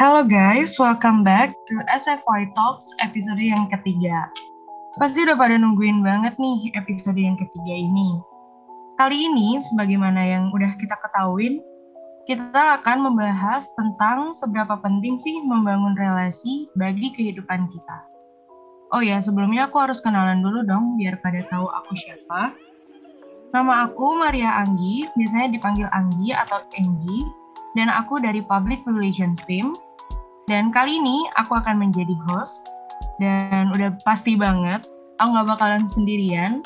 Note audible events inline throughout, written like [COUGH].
Halo guys, welcome back to SFY Talks episode yang ketiga. Pasti udah pada nungguin banget nih episode yang ketiga ini. Kali ini, sebagaimana yang udah kita ketahuin, kita akan membahas tentang seberapa penting sih membangun relasi bagi kehidupan kita. Oh ya, sebelumnya aku harus kenalan dulu dong, biar pada tahu aku siapa. Nama aku Maria Anggi, biasanya dipanggil Anggi atau Enggi, dan aku dari Public Relations Team. Dan kali ini aku akan menjadi host, dan udah pasti banget, aku nggak bakalan sendirian.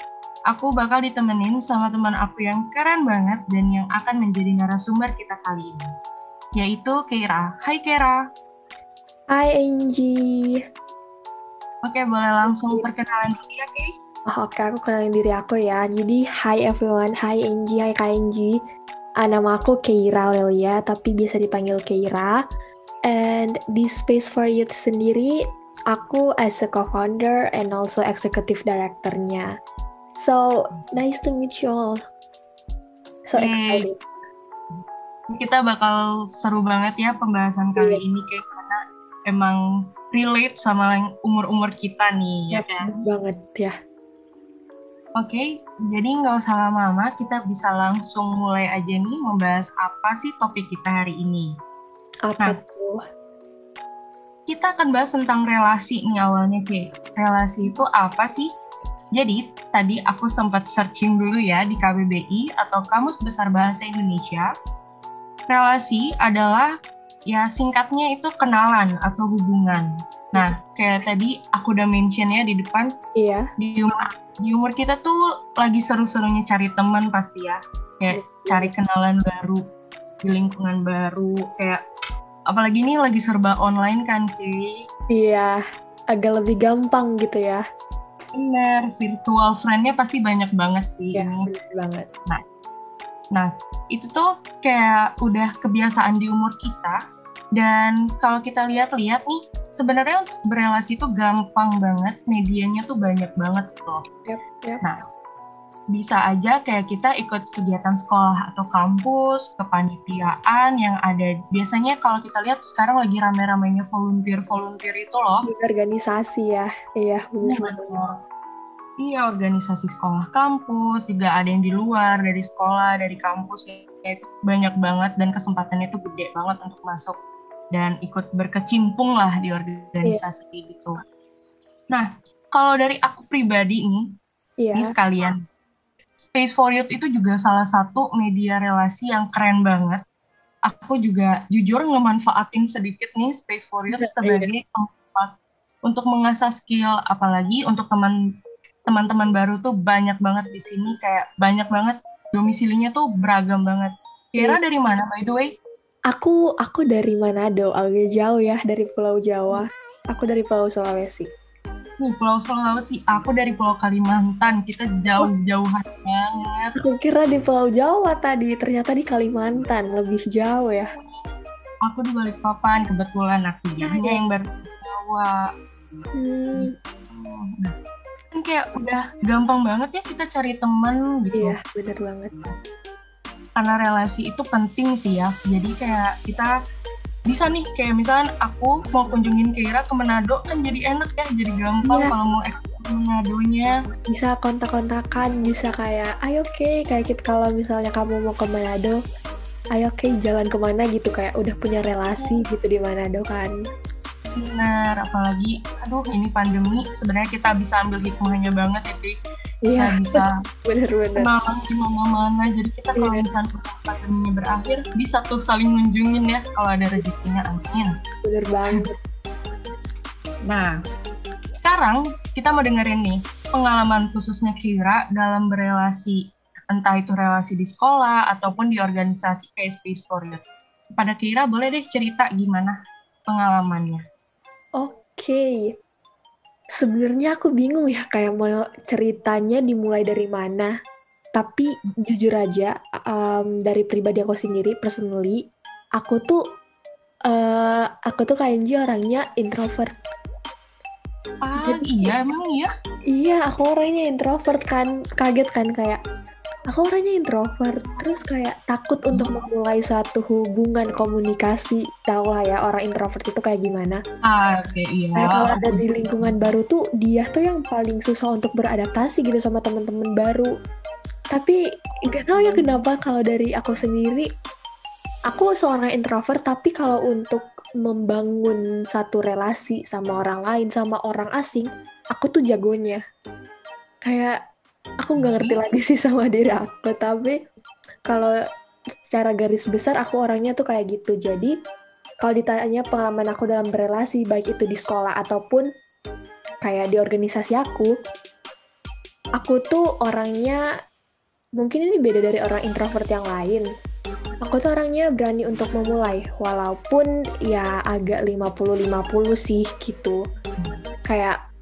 Aku bakal ditemenin sama teman aku yang keren banget dan yang akan menjadi narasumber kita kali ini, yaitu Keira. Hai Keira. Hai Angie. Oke, boleh langsung perkenalan diri ya, Kei? Oh, Oke, aku kenalin diri aku ya. Jadi, hi everyone, hi Angie, hi Kak Angie. Uh, nama aku Keira Aurelia, tapi biasa dipanggil Keira. And di Space for Youth sendiri, aku as a co-founder and also executive director-nya. So, nice to meet you all. So Hey. excited. Kita bakal seru banget ya pembahasan kali Iya. ini, Kei, karena emang relate sama yang umur-umur kita nih, ya kan? Bener banget ya. Oke, jadi nggak usah lama-lama, kita bisa langsung mulai aja nih membahas apa sih topik kita hari ini. Apa Nah. tuh? Kita akan bahas tentang relasi nih awalnya, Kay. Relasi itu apa sih? Jadi, tadi aku sempat searching dulu ya di KBBI atau Kamus Besar Bahasa Indonesia. Relasi adalah ya singkatnya itu kenalan atau hubungan. Nah, kayak tadi aku udah mention ya di depan, Iya. di umur, di umur kita tuh lagi seru-serunya cari teman pasti ya kayak cari kenalan baru di lingkungan baru kayak apalagi ini lagi serba online kan Ki Iya. Agak lebih gampang gitu ya. bener virtual friend-nya pasti banyak banget sih Iya, ini bener banget. nah itu tuh kayak udah kebiasaan di umur kita dan kalau kita lihat-lihat nih sebenarnya untuk berelasi itu gampang banget medianya tuh banyak banget loh Yap, yap. Nah, bisa aja kayak kita ikut kegiatan sekolah atau kampus, kepanitiaan yang ada. Biasanya kalau kita lihat sekarang lagi rame-ramenya volunteer-volunteer itu loh. Di organisasi ya. Iya, bener banget. Iya, organisasi sekolah kampus, juga ada yang di luar, dari sekolah, dari kampus, ya, banyak banget dan kesempatannya itu gede banget untuk masuk dan ikut berkecimpung lah di organisasi gitu. Nah, kalau dari aku pribadi nih, Iya. ini sekalian. Space for Youth itu juga salah satu media relasi yang keren banget. Aku juga jujur ngemanfaatin sedikit nih Space for Youth Iya. sebagai tempat untuk mengasah skill, apalagi untuk teman teman-teman baru tuh banyak banget di sini kayak banyak banget domisilinya tuh beragam banget. Kira dari mana by the way? Aku aku dari Manado, agak jauh ya dari Pulau Jawa. Aku dari Pulau Sulawesi. Nih, Pulau Sulawesi, aku dari Pulau Kalimantan. Kita jauh-jauhan banget. Aku kira di Pulau Jawa tadi, ternyata di Kalimantan, lebih jauh ya. Aku di Balikpapan kebetulan aku Ya, ya. yang baru Jawa. Hmm, Nah, kan kayak udah gampang banget ya kita cari teman gitu. iya, bener banget. Karena relasi itu penting sih ya. Jadi kayak kita bisa nih kayak misalkan aku mau kunjungin Keira ke Manado kan jadi enak ya, jadi gampang Iya. kalau mau eksplor Manadonya. Bisa kontak-kontakan, bisa kayak, ayo oke, kayak kita kalau misalnya kamu mau ke Manado, ayo oke jalan ke mana gitu, kayak udah punya relasi gitu di Manado kan. Benar, apalagi aduh ini pandemi sebenarnya kita bisa ambil hikmahnya banget ya. Iya, bisa [LAUGHS] bener-bener. kenalan di mana-mana. Jadi kita kalau Iya. misalnya pandeminya berakhir bisa tuh saling ngunjungin ya kalau ada rezekinya amin. Bener banget. Nah, sekarang kita mau dengerin nih pengalaman khususnya Kira dalam berelasi entah itu relasi di sekolah ataupun di organisasi kayak Space for Youth. Pada Kira boleh deh cerita gimana pengalamannya. Oke. Sebenarnya aku bingung ya kayak mau ceritanya dimulai dari mana. Tapi jujur aja em, dari pribadi aku sendiri personally, aku tuh eh aku tuh kayak Angie orangnya introvert. Ah Jadi- iya emang iya. Iya, aku orangnya introvert kan. Kaget kan kayak aku orangnya introvert terus kayak takut untuk memulai satu hubungan komunikasi. Tau lah ya orang introvert itu kayak gimana? Ah oke okay, iya. Kayak kalau ada di lingkungan baru tuh dia tuh yang paling susah untuk beradaptasi gitu sama teman-teman baru. Tapi nggak tahu ya kenapa kalau dari aku sendiri aku seorang introvert tapi kalau untuk membangun satu relasi sama orang lain sama orang asing aku tuh jagonya. Kayak aku nggak ngerti lagi sih sama diri aku tapi kalau secara garis besar aku orangnya tuh kayak gitu. Jadi kalau ditanya pengalaman aku dalam berelasi baik itu di sekolah ataupun kayak di organisasi aku aku tuh orangnya mungkin ini beda dari orang introvert yang lain. Aku tuh orangnya berani untuk memulai walaupun ya agak 50-50 sih gitu. Kayak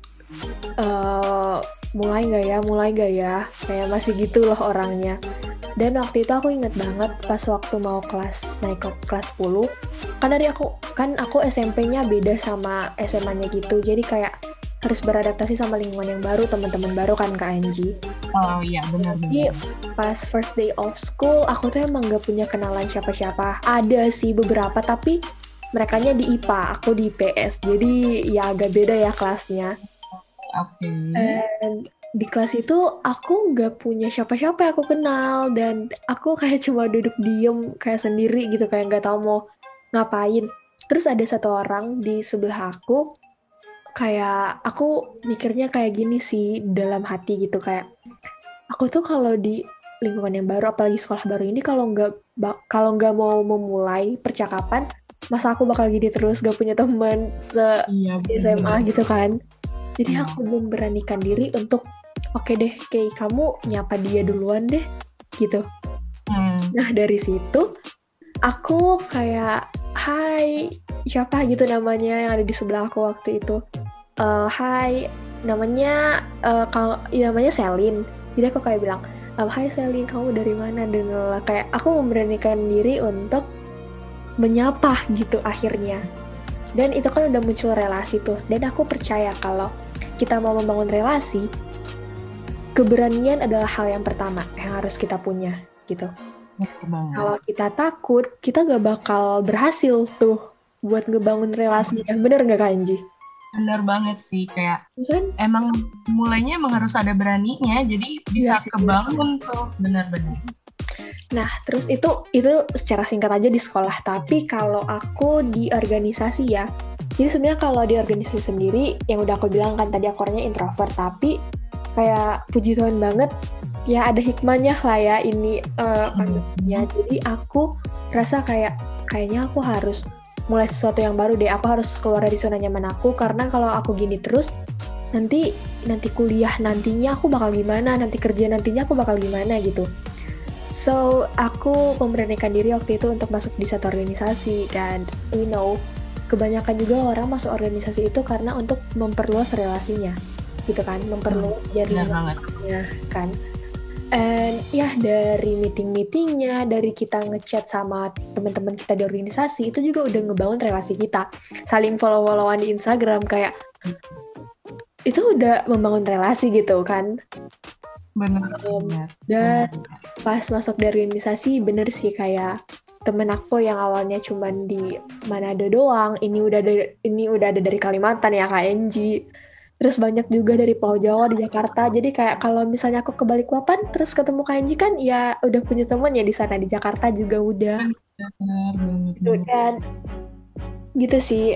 uh, mulai nggak ya? Mulai nggak ya? Kayak masih gitu loh orangnya. Dan waktu itu aku inget banget pas waktu mau kelas naik ke kelas 10 kan dari aku kan aku SMP-nya beda sama SMA-nya gitu. Jadi kayak harus beradaptasi sama lingkungan yang baru teman-teman baru kan Kak Anji? Oh iya benar jadi pas first day of school aku tuh emang gak punya kenalan siapa-siapa. Ada sih beberapa tapi mereka di IPA aku di IPS jadi ya agak beda ya kelasnya Oke. Okay. di kelas itu aku nggak punya siapa-siapa yang aku kenal dan aku [LAUGHS] kayak cuma duduk diem kayak sendiri gitu kayak nggak tahu mau ngapain. Terus ada satu orang di sebelah aku kayak aku mikirnya kayak gini sih dalam hati gitu kayak aku tuh kalau di lingkungan yang baru apalagi sekolah baru ini kalau nggak kalau nggak mau memulai percakapan masa aku bakal gini terus gak punya teman se iya, SMA gitu kan jadi hmm. aku memberanikan diri untuk oke okay deh kayak kamu nyapa dia duluan deh gitu. Hmm. nah dari situ aku kayak hai siapa? gitu namanya yang ada di sebelah aku waktu itu. Uh, hai namanya uh, kalau ya, namanya Selin. Jadi aku kayak bilang um, hai Selin kamu dari mana? Dan kayak aku memberanikan diri untuk menyapa gitu akhirnya dan itu kan udah muncul relasi tuh. Dan aku percaya kalau kita mau membangun relasi keberanian adalah hal yang pertama yang harus kita punya gitu. Kalau kita takut kita gak bakal berhasil tuh buat ngebangun relasi. Yang bener gak Kanji? Bener banget sih kayak kan? emang mulainya emang harus ada beraninya jadi bisa ya, kebangun tuh. Bener-bener Nah, terus itu itu secara singkat aja di sekolah. Tapi kalau aku di organisasi ya, jadi sebenarnya kalau di organisasi sendiri, yang udah aku bilang kan tadi aku orangnya introvert, tapi kayak puji Tuhan banget, ya ada hikmahnya lah ya ini uh, pandeminya. Jadi aku rasa kayak kayaknya aku harus mulai sesuatu yang baru deh. Aku harus keluar dari zona nyaman aku karena kalau aku gini terus nanti nanti kuliah nantinya aku bakal gimana, nanti kerja nantinya aku bakal gimana gitu. So, aku memberanikan diri waktu itu untuk masuk di satu organisasi dan we know kebanyakan juga orang masuk organisasi itu karena untuk memperluas relasinya gitu kan, memperluas hmm, jaringannya kan. And ya dari meeting-meetingnya, dari kita ngechat sama teman-teman kita di organisasi itu juga udah ngebangun relasi kita. Saling follow-followan di Instagram kayak itu udah membangun relasi gitu kan. Benar. Um, dan pas masuk dari organisasi bener sih kayak temen aku yang awalnya cuma di Manado doang, ini udah ada ini udah ada dari Kalimantan ya Kak Enji. Terus banyak juga dari Pulau Jawa di Jakarta. Jadi kayak kalau misalnya aku ke Balikpapan terus ketemu Kak Enji kan ya udah punya temen ya di sana di Jakarta juga udah. Gitu kan. Gitu sih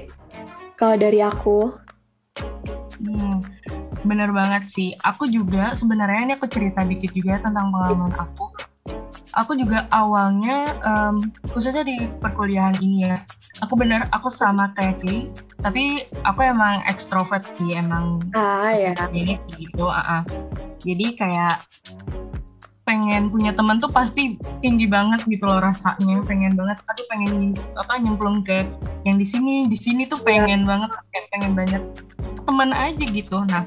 kalau dari aku. Hmm bener banget sih. Aku juga sebenarnya ini aku cerita dikit juga tentang pengalaman aku. Aku juga awalnya um, khususnya di perkuliahan ini ya. Aku bener aku sama kayak Kay, tapi aku emang ekstrovert sih emang. Ah ya. Ini gitu. Uh -uh. Jadi kayak pengen punya teman tuh pasti tinggi banget gitu loh rasanya. Pengen banget. Aduh pengen apa nyemplung ke yang di sini. Di sini tuh pengen ya. banget kayak pengen banyak teman aja gitu. Nah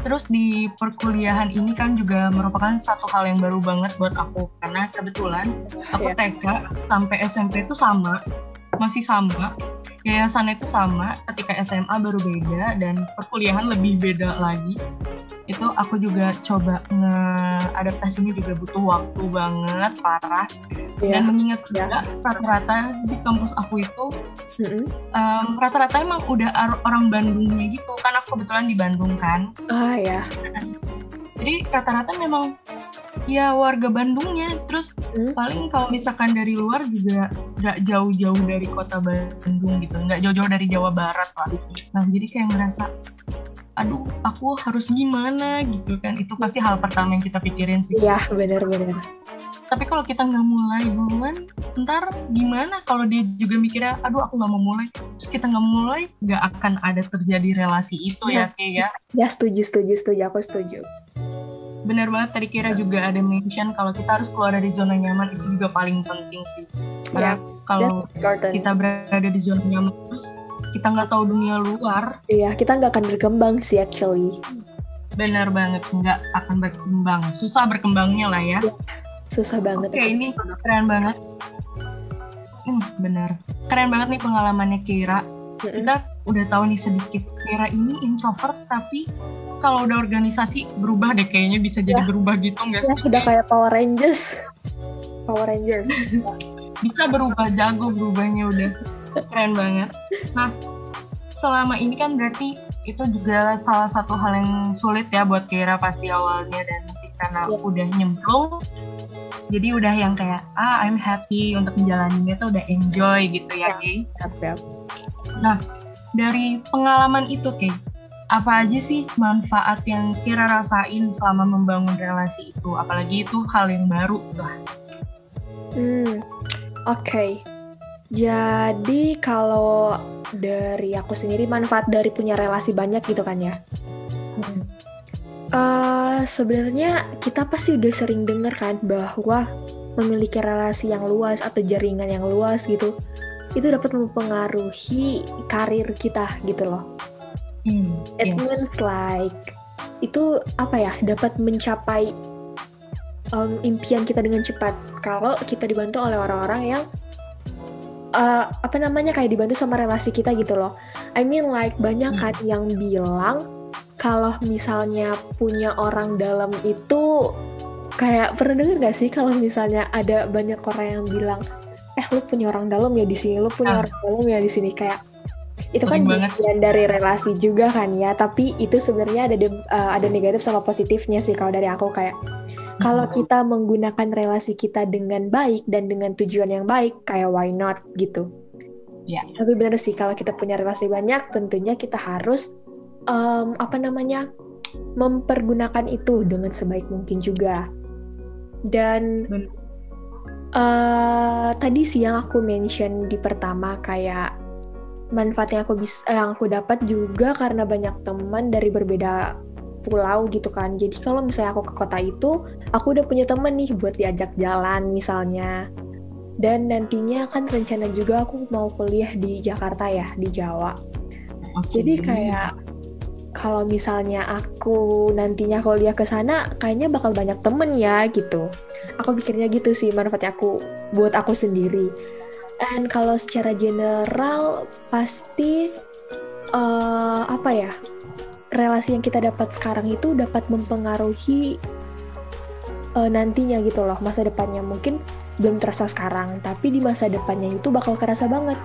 Terus di perkuliahan ini kan juga merupakan satu hal yang baru banget buat aku. Karena kebetulan aku yeah. TK sampai SMP itu sama, masih sama. Yayasan itu sama, ketika SMA baru beda dan perkuliahan lebih beda lagi. itu aku juga coba ngeadaptasinya juga butuh waktu banget parah yeah. dan mengingat yeah. juga rata-rata di kampus aku itu mm-hmm. um, rata-rata emang udah orang Bandungnya gitu kan aku kebetulan di Bandung kan ah ya jadi rata-rata memang ya warga Bandungnya. Terus hmm? paling kalau misalkan dari luar juga nggak jauh-jauh dari kota Bandung gitu. Nggak jauh-jauh dari Jawa Barat lah. Nah jadi kayak ngerasa aduh aku harus gimana? Gitu kan. Itu pasti hal pertama yang kita pikirin sih. Iya benar-benar tapi kalau kita nggak mulai duluan ntar gimana kalau dia juga mikirnya aduh aku nggak mau mulai. Terus kita nggak mulai nggak akan ada terjadi relasi itu ya, ya kayak ya. Ya setuju setuju setuju. Aku setuju. Benar banget tadi kira juga ada mention kalau kita harus keluar dari zona nyaman itu juga paling penting sih. Karena yeah, kalau kita berada di zona nyaman terus kita nggak tahu dunia luar. Iya kita nggak akan berkembang sih actually. Benar banget nggak akan berkembang. Susah berkembangnya lah ya, susah banget. Oke ini keren banget. Hmm, benar. Keren banget nih pengalamannya Kira mm-hmm. kita udah tahu nih sedikit. Kira ini introvert tapi kalau udah organisasi berubah deh kayaknya. Bisa jadi ya. berubah gitu nggak ya, sih? Udah kayak Power Rangers. Power Rangers. [LAUGHS] bisa berubah jago berubahnya udah. Keren banget nah selama ini kan berarti itu juga salah satu hal yang sulit ya buat Kira pasti awalnya dan karena yeah. udah nyemplung jadi udah yang kayak ah I'm happy untuk menjalaninya tuh udah enjoy gitu ya Kay yeah. nah dari pengalaman itu Kay apa aja sih manfaat yang Kira rasain selama membangun relasi itu apalagi itu hal yang baru lah hmm oke okay. Jadi kalau dari aku sendiri manfaat dari punya relasi banyak gitu kan ya. Hmm. Uh, Sebenarnya kita pasti udah sering dengar kan bahwa memiliki relasi yang luas atau jaringan yang luas gitu itu dapat mempengaruhi karir kita gitu loh. Hmm, It yes. means like itu apa ya dapat mencapai um, impian kita dengan cepat kalau kita dibantu oleh orang-orang yang uh, apa namanya kayak dibantu sama relasi kita gitu loh. I mean like banyak kan hmm. yang bilang kalau misalnya punya orang dalam itu kayak pernah denger gak sih kalau misalnya ada banyak orang yang bilang eh lu punya orang dalam ya di sini, lu punya ah. orang dalam ya di sini kayak itu kan bagian dari relasi juga kan ya tapi itu sebenarnya ada de, uh, ada negatif sama positifnya sih kalau dari aku kayak kalau kita menggunakan relasi kita dengan baik dan dengan tujuan yang baik, kayak why not gitu. Ya. Tapi benar sih kalau kita punya relasi banyak, tentunya kita harus um, apa namanya mempergunakan itu dengan sebaik mungkin juga. Dan uh, tadi sih yang aku mention di pertama kayak manfaat yang aku bisa yang aku dapat juga karena banyak teman dari berbeda pulau gitu kan. Jadi kalau misalnya aku ke kota itu, aku udah punya temen nih buat diajak jalan misalnya. Dan nantinya kan rencana juga aku mau kuliah di Jakarta ya, di Jawa. Okay. Jadi kayak kalau misalnya aku nantinya kuliah ke sana, kayaknya bakal banyak temen ya gitu. Aku pikirnya gitu sih manfaatnya aku buat aku sendiri. Dan kalau secara general pasti uh, apa ya? Relasi yang kita dapat sekarang itu dapat mempengaruhi uh, nantinya gitu loh masa depannya. Mungkin belum terasa sekarang tapi di masa depannya itu bakal kerasa banget.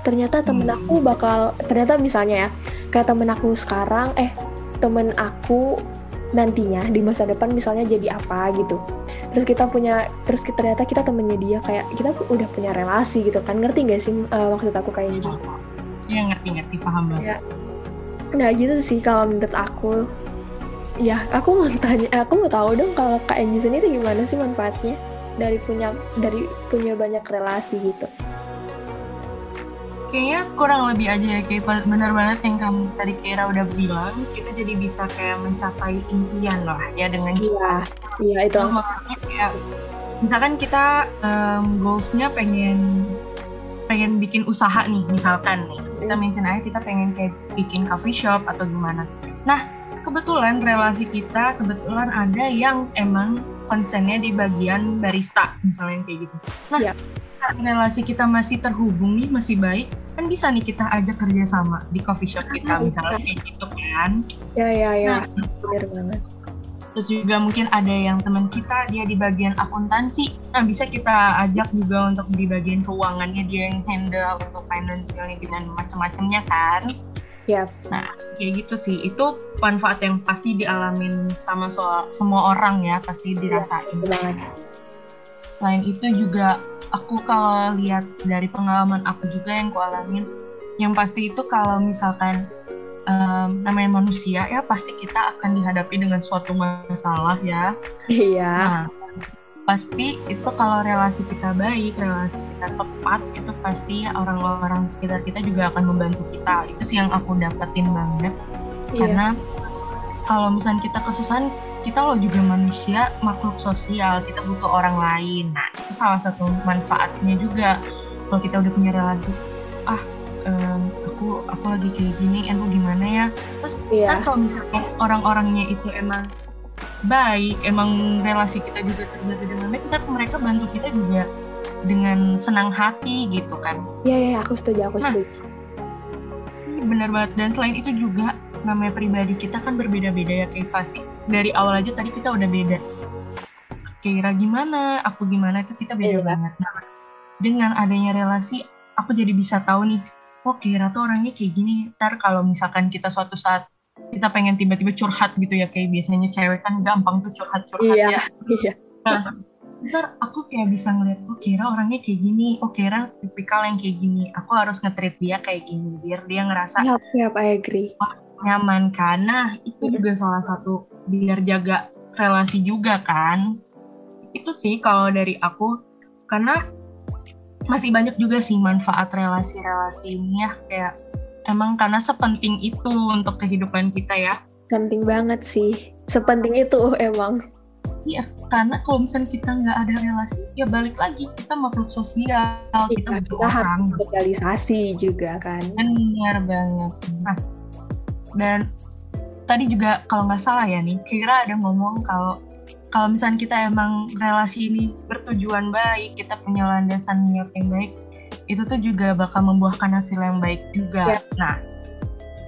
Ternyata temen hmm. aku bakal ternyata misalnya ya kayak temen aku sekarang eh temen aku nantinya di masa depan misalnya jadi apa gitu. Terus kita punya terus ternyata kita temennya dia kayak kita udah punya relasi gitu kan. Ngerti gak sih uh, maksud aku kayak gitu Iya ngerti ngerti paham banget. Ya Nah gitu sih kalau menurut aku. Ya, aku mau tanya, aku mau tahu dong kalau Kak Enji sendiri gimana sih manfaatnya dari punya dari punya banyak relasi gitu. Kayaknya kurang lebih aja ya, kayak bener banget yang kamu tadi Kira udah bilang, kita jadi bisa kayak mencapai impian lah ya dengan Iya, iya itu. So, kayak, misalkan kita um, goalsnya pengen pengen bikin usaha nih misalkan nih kita hmm. mention aja kita pengen kayak bikin coffee shop atau gimana nah kebetulan relasi kita kebetulan ada yang emang konsennya di bagian barista misalnya kayak gitu nah yeah. relasi kita masih terhubung nih, masih baik, kan bisa nih kita ajak kerjasama di coffee shop kita Ah, misalnya kayak gitu kan. Ya ya ya, Nah, bener banget. Terus juga mungkin ada yang teman kita dia di bagian akuntansi, nah bisa kita ajak juga untuk di bagian keuangannya dia yang handle untuk financialnya dengan macam-macamnya kan. Yap. Nah, kayak gitu sih. Itu manfaat yang pasti dialamin sama so- semua orang ya, pasti dirasain. banget. Selain itu juga aku kalau lihat dari pengalaman aku juga yang kualamin, yang pasti itu kalau misalkan em, namanya manusia ya pasti kita akan dihadapi dengan suatu masalah ya. Iya. Nah, pasti itu kalau relasi kita baik, relasi kita tepat, itu pasti orang-orang sekitar kita juga akan membantu kita. Itu sih yang aku dapetin banget. Iya. Karena kalau misalnya kita kesusahan, kita loh juga manusia, makhluk sosial, kita butuh orang lain. Nah, itu salah satu manfaatnya juga. Kalau kita udah punya relasi, ah, em, aku aku lagi kayak gini, aku gimana ya? Terus Iya. kan kalau misalnya orang-orangnya itu emang baik, emang relasi kita juga terjaga dengan baik, ntar mereka bantu kita juga dengan senang hati gitu kan. Iya iya aku setuju aku Nah. setuju. Bener banget. Dan selain itu juga namanya pribadi kita kan berbeda-beda ya kayak pasti. Dari awal aja tadi kita udah beda. Kira gimana, aku gimana itu kita beda Iya. banget. Nah, dengan adanya relasi, aku jadi bisa tahu nih, oh Kira tuh orangnya kayak gini. Ntar kalau misalkan kita suatu saat kita pengen tiba-tiba curhat gitu ya kayak biasanya cewek kan gampang tuh curhat-curhat Iya. ya. Iya. Nah, ntar aku kayak bisa ngeliat, oh Kira orangnya kayak gini, oh Kira tipikal yang kayak gini. Aku harus nge-treat dia kayak gini, biar dia ngerasa Yap yap I agree. nyaman kan. Nah, itu Mm-mm. juga salah satu biar jaga relasi juga kan. Itu sih kalau dari aku, karena masih banyak juga sih manfaat relasi-relasi ini ya, kayak emang karena sepenting itu untuk kehidupan kita ya. Penting banget sih. Sepenting itu [LAUGHS] emang. Iya, karena kalau misalnya kita nggak ada relasi, ya balik lagi kita makhluk sosial, kita Iya, butuh kita harus orang. sosialisasi juga kan. Benar banget. Nah, dan tadi juga kalau nggak salah ya nih, kira ada ngomong kalau kalau misalnya kita emang relasi ini bertujuan baik, kita punya landasan niat yang baik, itu tuh juga bakal membuahkan hasil yang baik juga. Ya. Nah,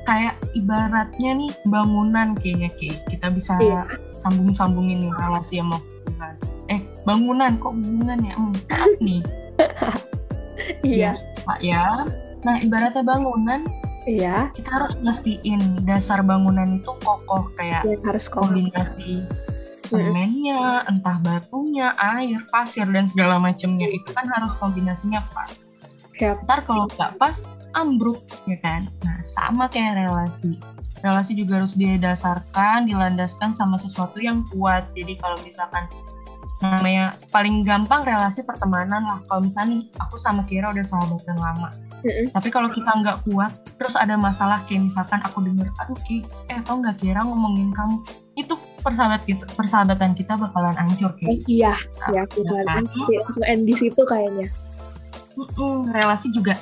kayak ibaratnya nih bangunan kayaknya kayak kita bisa Iya. sambung-sambungin nih relasi sama hubungan. Eh, bangunan kok hubungan ya? Hmm, maaf nih. [LAUGHS] Iya. Biasa ya. Nah, ibaratnya bangunan Iya. kita harus mastiin dasar bangunan itu kokoh kayak Yang harus kombinasi semennya, entah batunya, air, pasir dan segala macamnya itu kan harus kombinasinya pas. Yap. Ntar kalau nggak pas ambruk ya kan. Nah sama kayak relasi. Relasi juga harus didasarkan, dilandaskan sama sesuatu yang kuat. Jadi kalau misalkan namanya paling gampang relasi pertemanan lah. Kalau misalnya nih aku sama Kira udah sahabatan lama. Tapi kalau kita nggak kuat, terus ada masalah kayak misalkan aku denger, aduh Ki, eh tau nggak Kira ngomongin kamu, itu persahabat kita, persahabatan kita bakalan hancur Eh, kayak. iya. Nah, Ya, kita ya kan? langsung end di situ kayaknya. Mm-mm, relasi juga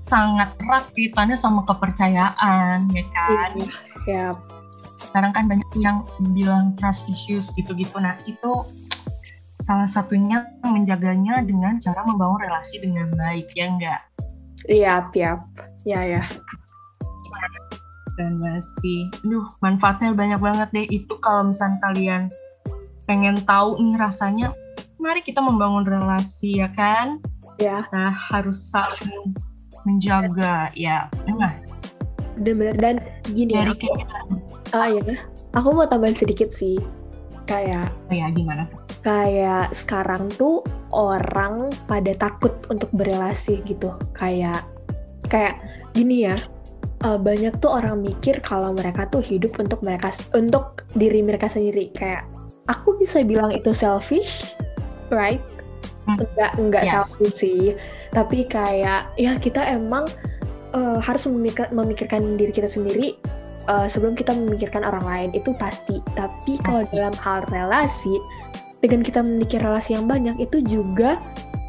sangat erat kaitannya sama kepercayaan, ya kan? Iya. Yap. Sekarang kan banyak yang bilang trust issues gitu-gitu. Nah itu salah satunya menjaganya dengan cara membangun relasi dengan baik, ya enggak? Yap, yap. Ya, ya. Keren banget sih. Duh, manfaatnya banyak banget deh. Itu kalau misalnya kalian pengen tahu nih rasanya, mari kita membangun relasi ya kan? Ya. Kita harus saling menjaga ya. Nah, Bener-bener. Dan gini ya, dari kayak ah ya. Aku mau tambahin sedikit sih. Kayak oh ya gimana tuh? kayak sekarang tuh orang pada takut untuk berelasi gitu kayak kayak gini ya eh, banyak tuh orang mikir kalau mereka tuh hidup untuk mereka untuk diri mereka sendiri kayak aku bisa bilang itu selfish right Hmm. enggak enggak Yes. selfish sih tapi kayak ya kita emang eh, harus memikir- memikirkan diri kita sendiri eh, sebelum kita memikirkan orang lain itu pasti tapi kalau dalam hal relasi dengan kita memiliki relasi yang banyak itu juga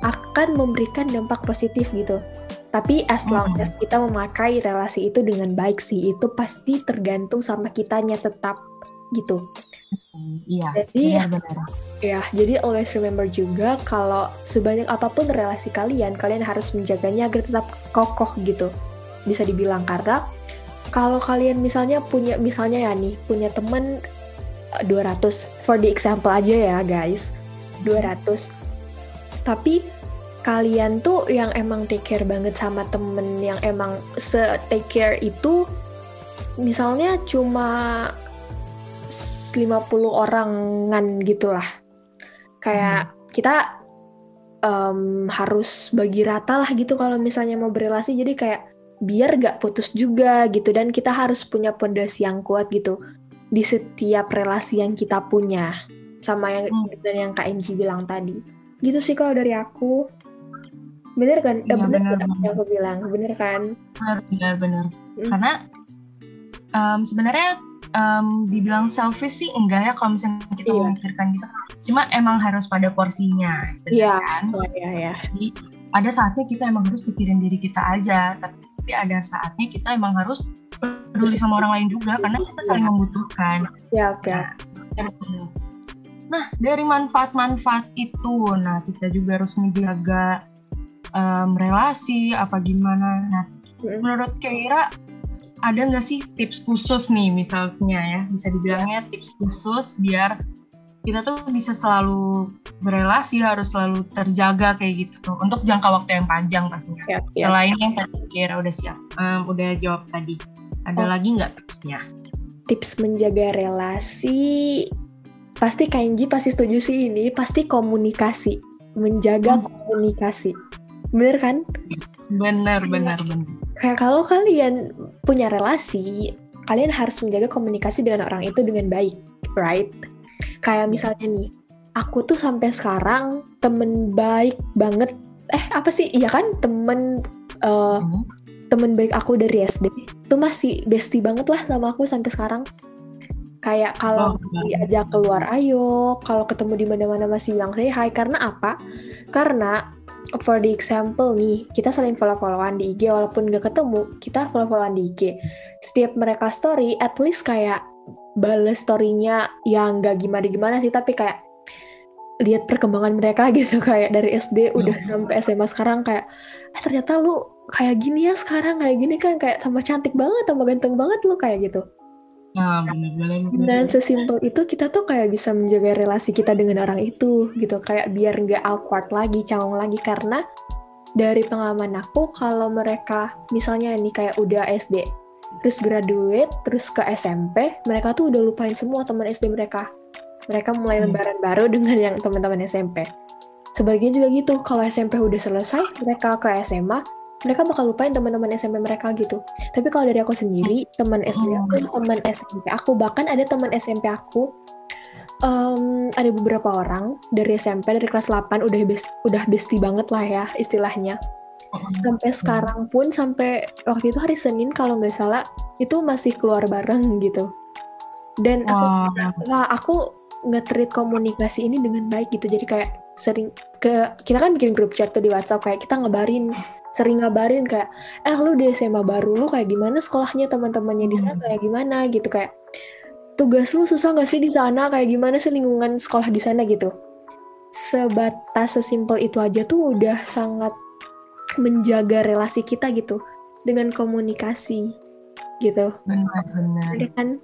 akan memberikan dampak positif gitu. Tapi as long Hmm. as kita memakai relasi itu dengan baik sih, itu pasti tergantung sama kitanya tetap gitu. Iya, Jadi- benar-benar. Ya, jadi always remember juga kalau sebanyak apa pun relasi kalian, kalian harus menjaganya agar tetap kokoh gitu. Bisa dibilang karena kalau kalian misalnya punya misalnya ya nih, punya teman eh, 200 for the example aja ya, guys. 200. Tapi kalian tuh yang emang take care banget sama temen yang emang se take care itu misalnya cuma 50 orangan gitulah. Kayak kita em, harus bagi rata lah gitu kalau misalnya mau berrelasi jadi kayak biar gak putus juga gitu. Dan kita harus punya pondasi yang kuat gitu di setiap relasi yang kita punya. Sama yang Hmm. dan yang Kak Enji bilang tadi. Gitu sih kalau dari aku bener kan? Eh, Iya, bener, bener, kan bener. yang aku bilang bener kan? Benar-benar. Hmm. Karena em, sebenarnya em, dibilang selfish sih enggak ya kalau misalnya kita Iya. memikirkan gitu. Cuma emang harus pada porsinya, Iya. kan? Oh, ya ya Jadi ada saatnya kita emang harus pikirin diri kita aja, tapi ada saatnya kita emang harus peduli sama orang lain juga karena kita saling membutuhkan. siap ya Nah, dari manfaat-manfaat itu, nah kita juga harus menjaga em, relasi apa gimana. Nah, Mm. menurut Keira ada nggak sih tips khusus nih misalnya ya, bisa dibilangnya tips khusus biar kita tuh bisa selalu berelasi harus selalu terjaga kayak gitu tuh untuk jangka waktu yang panjang pastinya. siap ya Selain yang tadi Keira udah siap, em, udah jawab tadi, ada Oh. lagi nggak tipsnya? tips menjaga relasi pasti Kenji pasti setuju sih ini pasti komunikasi menjaga Hmm. komunikasi bener kan? Benar, Iya. benar, benar. kayak kalau kalian punya relasi kalian harus menjaga komunikasi dengan orang itu dengan baik right? Kayak misalnya nih aku tuh sampai sekarang temen baik banget. Eh apa sih? Iya kan? Temen eh, Hmm. temen baik aku dari SD itu masih bestie banget lah sama aku sampai sekarang. Kayak kalau Oh, diajak keluar ayo. Kalau ketemu di mana-mana masih bilang say hi. Karena apa? Karena for the example nih kita saling follow-followan di IG walaupun gak ketemu kita follow-followan di IG setiap mereka story at least kayak bales storynya yang gak gimana-gimana sih tapi kayak lihat perkembangan mereka [LAUGHS] gitu kayak dari SD udah Hmm. sampai SMA sekarang kayak eh ternyata lu kayak gini ya sekarang kayak gini kan kayak tambah cantik banget tambah ganteng banget lu kayak gitu Nah, dan sesimpel itu kita tuh kayak bisa menjaga relasi kita dengan orang itu gitu. Kayak biar nggak awkward lagi canggung lagi. Karena dari pengalaman aku kalau mereka misalnya nih kayak udah SD terus graduate terus ke SMP mereka tuh udah lupain semua teman SD mereka. Mereka mulai Hmm. lembaran baru [LAUGHS] dengan yang teman-teman SMP sebaliknya juga gitu kalau SMP udah selesai mereka ke SMA mereka bakal lupain teman-teman SMP mereka gitu. Tapi kalau dari aku sendiri teman SD aku teman SMP aku bahkan ada teman SMP aku em, ada beberapa orang dari SMP dari kelas 8 udah best, udah bestie banget lah ya istilahnya. Sampai sekarang pun sampai waktu itu hari Senin kalau nggak salah itu masih keluar bareng gitu. Dan aku wah aku nge-treat komunikasi ini dengan baik gitu. Jadi kayak sering ke kita kan bikin grup chat tuh di WhatsApp kayak kita ngabarin sering ngabarin kayak eh lu di SMA baru lu kayak gimana sekolahnya teman-temannya di sana Hmm. kayak gimana? gitu kayak tugas lu susah nggak sih di sana? Kayak gimana sih lingkungan sekolah di sana? gitu. Sebatas sesimpel itu aja tuh udah sangat menjaga relasi kita gitu dengan komunikasi gitu. Benar-benar. kan?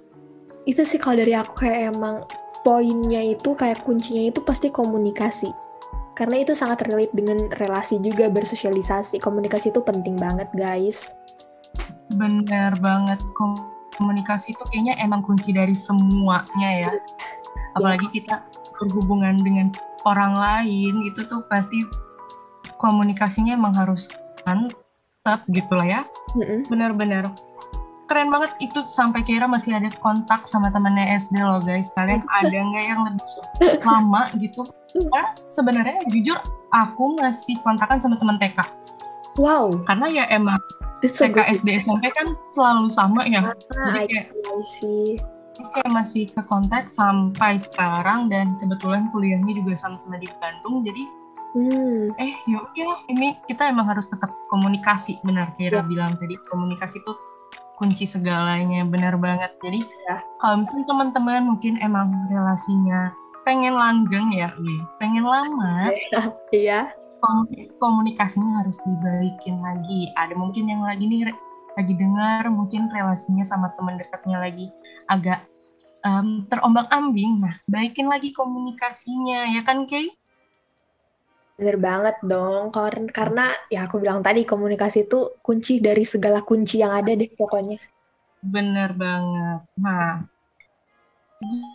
Itu sih kalau dari aku kayak emang poinnya itu kayak kuncinya itu pasti komunikasi karena itu sangat relate dengan relasi juga bersosialisasi komunikasi itu penting banget guys Benar banget. Kom- Komunikasi itu kayaknya emang kunci dari semuanya ya. Apalagi kita berhubungan dengan orang lain itu tuh pasti komunikasinya emang harus mantap gitu lah ya. Mm-mm. Benar-benar. Keren banget itu sampai kira masih ada kontak sama temannya SD loh guys. Kalian [LAUGHS] ada nggak yang lebih lama gitu? Karena sebenarnya jujur aku masih kontakan sama teman TK. wow Karena ya emang so TK, good SD, SMP kan selalu sama ya. ah, Jadi I kayak- see, I see. Aku kayak masih ke kontak sampai sekarang dan kebetulan kuliahnya juga sama-sama di Bandung. Jadi hmm eh yuk ya ini kita emang harus tetap komunikasi benar Kira Ya. bilang tadi komunikasi itu kunci segalanya, benar banget. Jadi Ya. kalau misalnya teman-teman mungkin emang relasinya pengen langgeng ya, wih, pengen lama, [LAUGHS] Iya. kom- komunikasinya harus dibaikin lagi. Ada mungkin yang lagi nih lagi dengar mungkin relasinya sama teman dekatnya lagi agak em, terombang-ambing. Nah, baikin lagi komunikasinya ya kan, Kay? Bener banget dong. Karena, karena ya aku bilang tadi komunikasi itu kunci dari segala kunci yang ada deh pokoknya. Bener banget. Nah,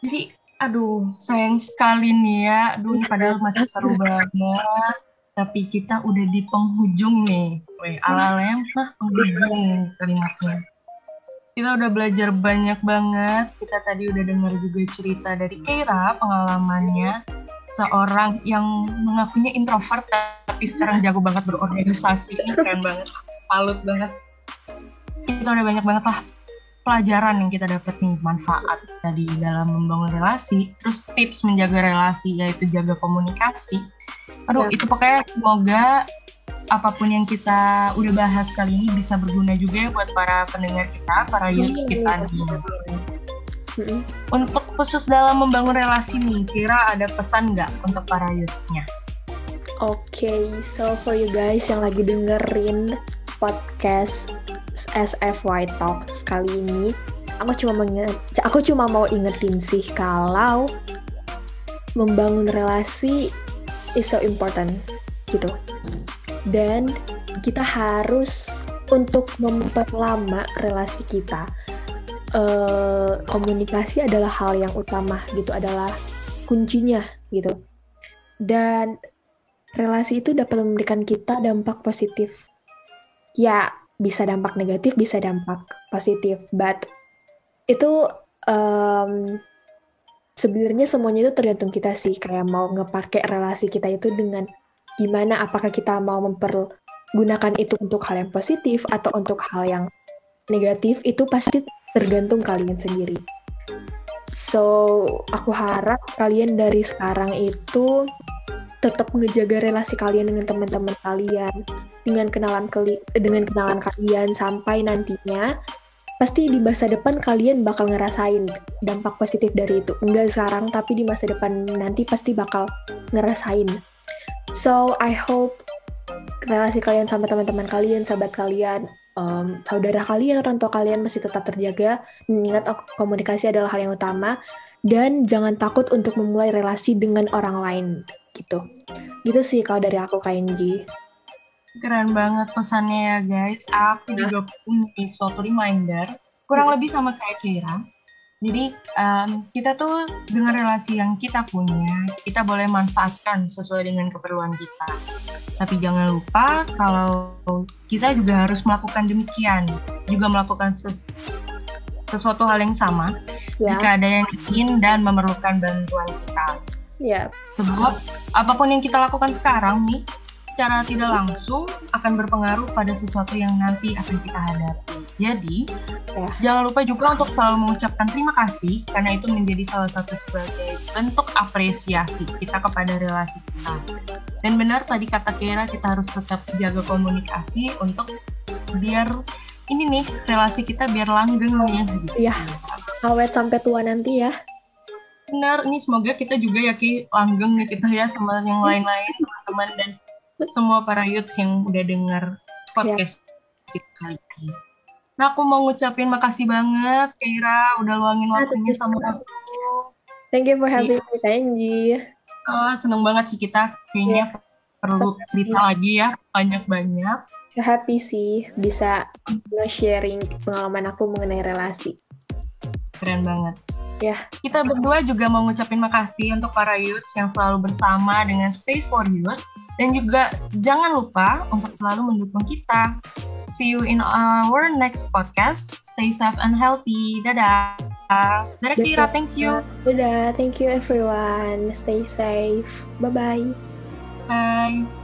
jadi aduh sayang sekali nih ya. Aduh, ini padahal [LAUGHS] masih seru banget. Tapi kita udah di penghujung nih. Weh, ala-alanya mah penghujung kalimatnya. Kita udah belajar banyak banget. Kita tadi udah dengar juga cerita dari Keira, pengalamannya. Seorang yang mengakunya introvert, tapi sekarang jago banget berorganisasi. Ini keren banget. Salut banget. Kita udah banyak banget lah pelajaran yang kita dapat nih manfaat tadi dalam membangun relasi terus tips menjaga relasi yaitu jaga komunikasi aduh Ya. itu pokoknya semoga apa pun yang kita udah bahas kali ini bisa berguna juga ya buat para pendengar kita para youth Iya, kita iya. nih Mm-mm. untuk khusus dalam membangun relasi nih kira ada pesan nggak untuk para youthsnya Oke, so for you guys yang lagi dengerin podcast SFY Talks kali ini, aku cuma mengingat, aku cuma mau ingetin sih kalau membangun relasi is so important gitu. Dan kita harus untuk memperlama relasi kita. Eh, komunikasi adalah hal yang utama gitu, adalah kuncinya gitu. Dan relasi itu dapat memberikan kita dampak positif. Ya, bisa dampak negatif, bisa dampak positif, but itu em, sebenarnya semuanya itu tergantung kita sih, kayak mau ngepakai relasi kita itu dengan gimana, apakah kita mau mempergunakan itu untuk hal yang positif atau untuk hal yang negatif, itu pasti tergantung kalian sendiri. So, aku harap kalian dari sekarang itu tetap ngejaga relasi kalian dengan teman-teman kalian, dengan kenalan keli- dengan kenalan kalian sampai nantinya pasti di masa depan kalian bakal ngerasain dampak positif dari itu. Enggak sekarang tapi di masa depan nanti pasti bakal ngerasain. So, I hope relasi kalian sama teman-teman kalian, sahabat kalian, em, saudara kalian, orang tua kalian masih tetap terjaga. Ingat komunikasi adalah hal yang utama dan jangan takut untuk memulai relasi dengan orang lain gitu. Gitu sih kalau dari aku KNG. Keren banget pesannya ya guys. Aku Ya. juga punya suatu reminder, kurang lebih sama kayak Kira. Jadi em, kita tuh dengan relasi yang kita punya, kita boleh manfaatkan sesuai dengan keperluan kita. Tapi jangan lupa kalau kita juga harus melakukan demikian, juga melakukan ses- sesuatu hal yang sama Ya, jika ada yang ingin dan memerlukan bantuan kita. ya, Sebab apa pun yang kita lakukan sekarang nih, secara tidak langsung akan berpengaruh pada sesuatu yang nanti akan kita hadapi. Jadi, Ya. jangan lupa juga untuk selalu mengucapkan terima kasih, karena itu menjadi salah satu sebagai bentuk apresiasi kita kepada relasi kita. Dan benar tadi kata Kira, kita harus tetap jaga komunikasi untuk biar ini nih, relasi kita biar langgeng nih. Gitu. Iya. awet sampai tua nanti ya. benar ini semoga kita juga ya Ki langgeng nih kita ya sama yang lain-lain teman-teman dan semua para youth yang udah dengar podcast kita kali ini. Nah aku mau ngucapin makasih banget Keira udah luangin waktunya sama aku. Thank you for having me, KNG. Oh, seneng banget sih kita kayaknya perlu Sama- cerita lagi ya banyak-banyak. So happy sih bisa nge-sharing pengalaman aku mengenai relasi. Keren banget. Ya. Kita berdua juga mau ngucapin makasih untuk para youths yang selalu bersama dengan Space for Youth dan juga jangan lupa untuk selalu mendukung kita. See you in our next podcast. Stay safe and healthy. Dadah. Dadah Kira, thank you. Dadah, thank you everyone. Stay safe. Bye-bye. Bye.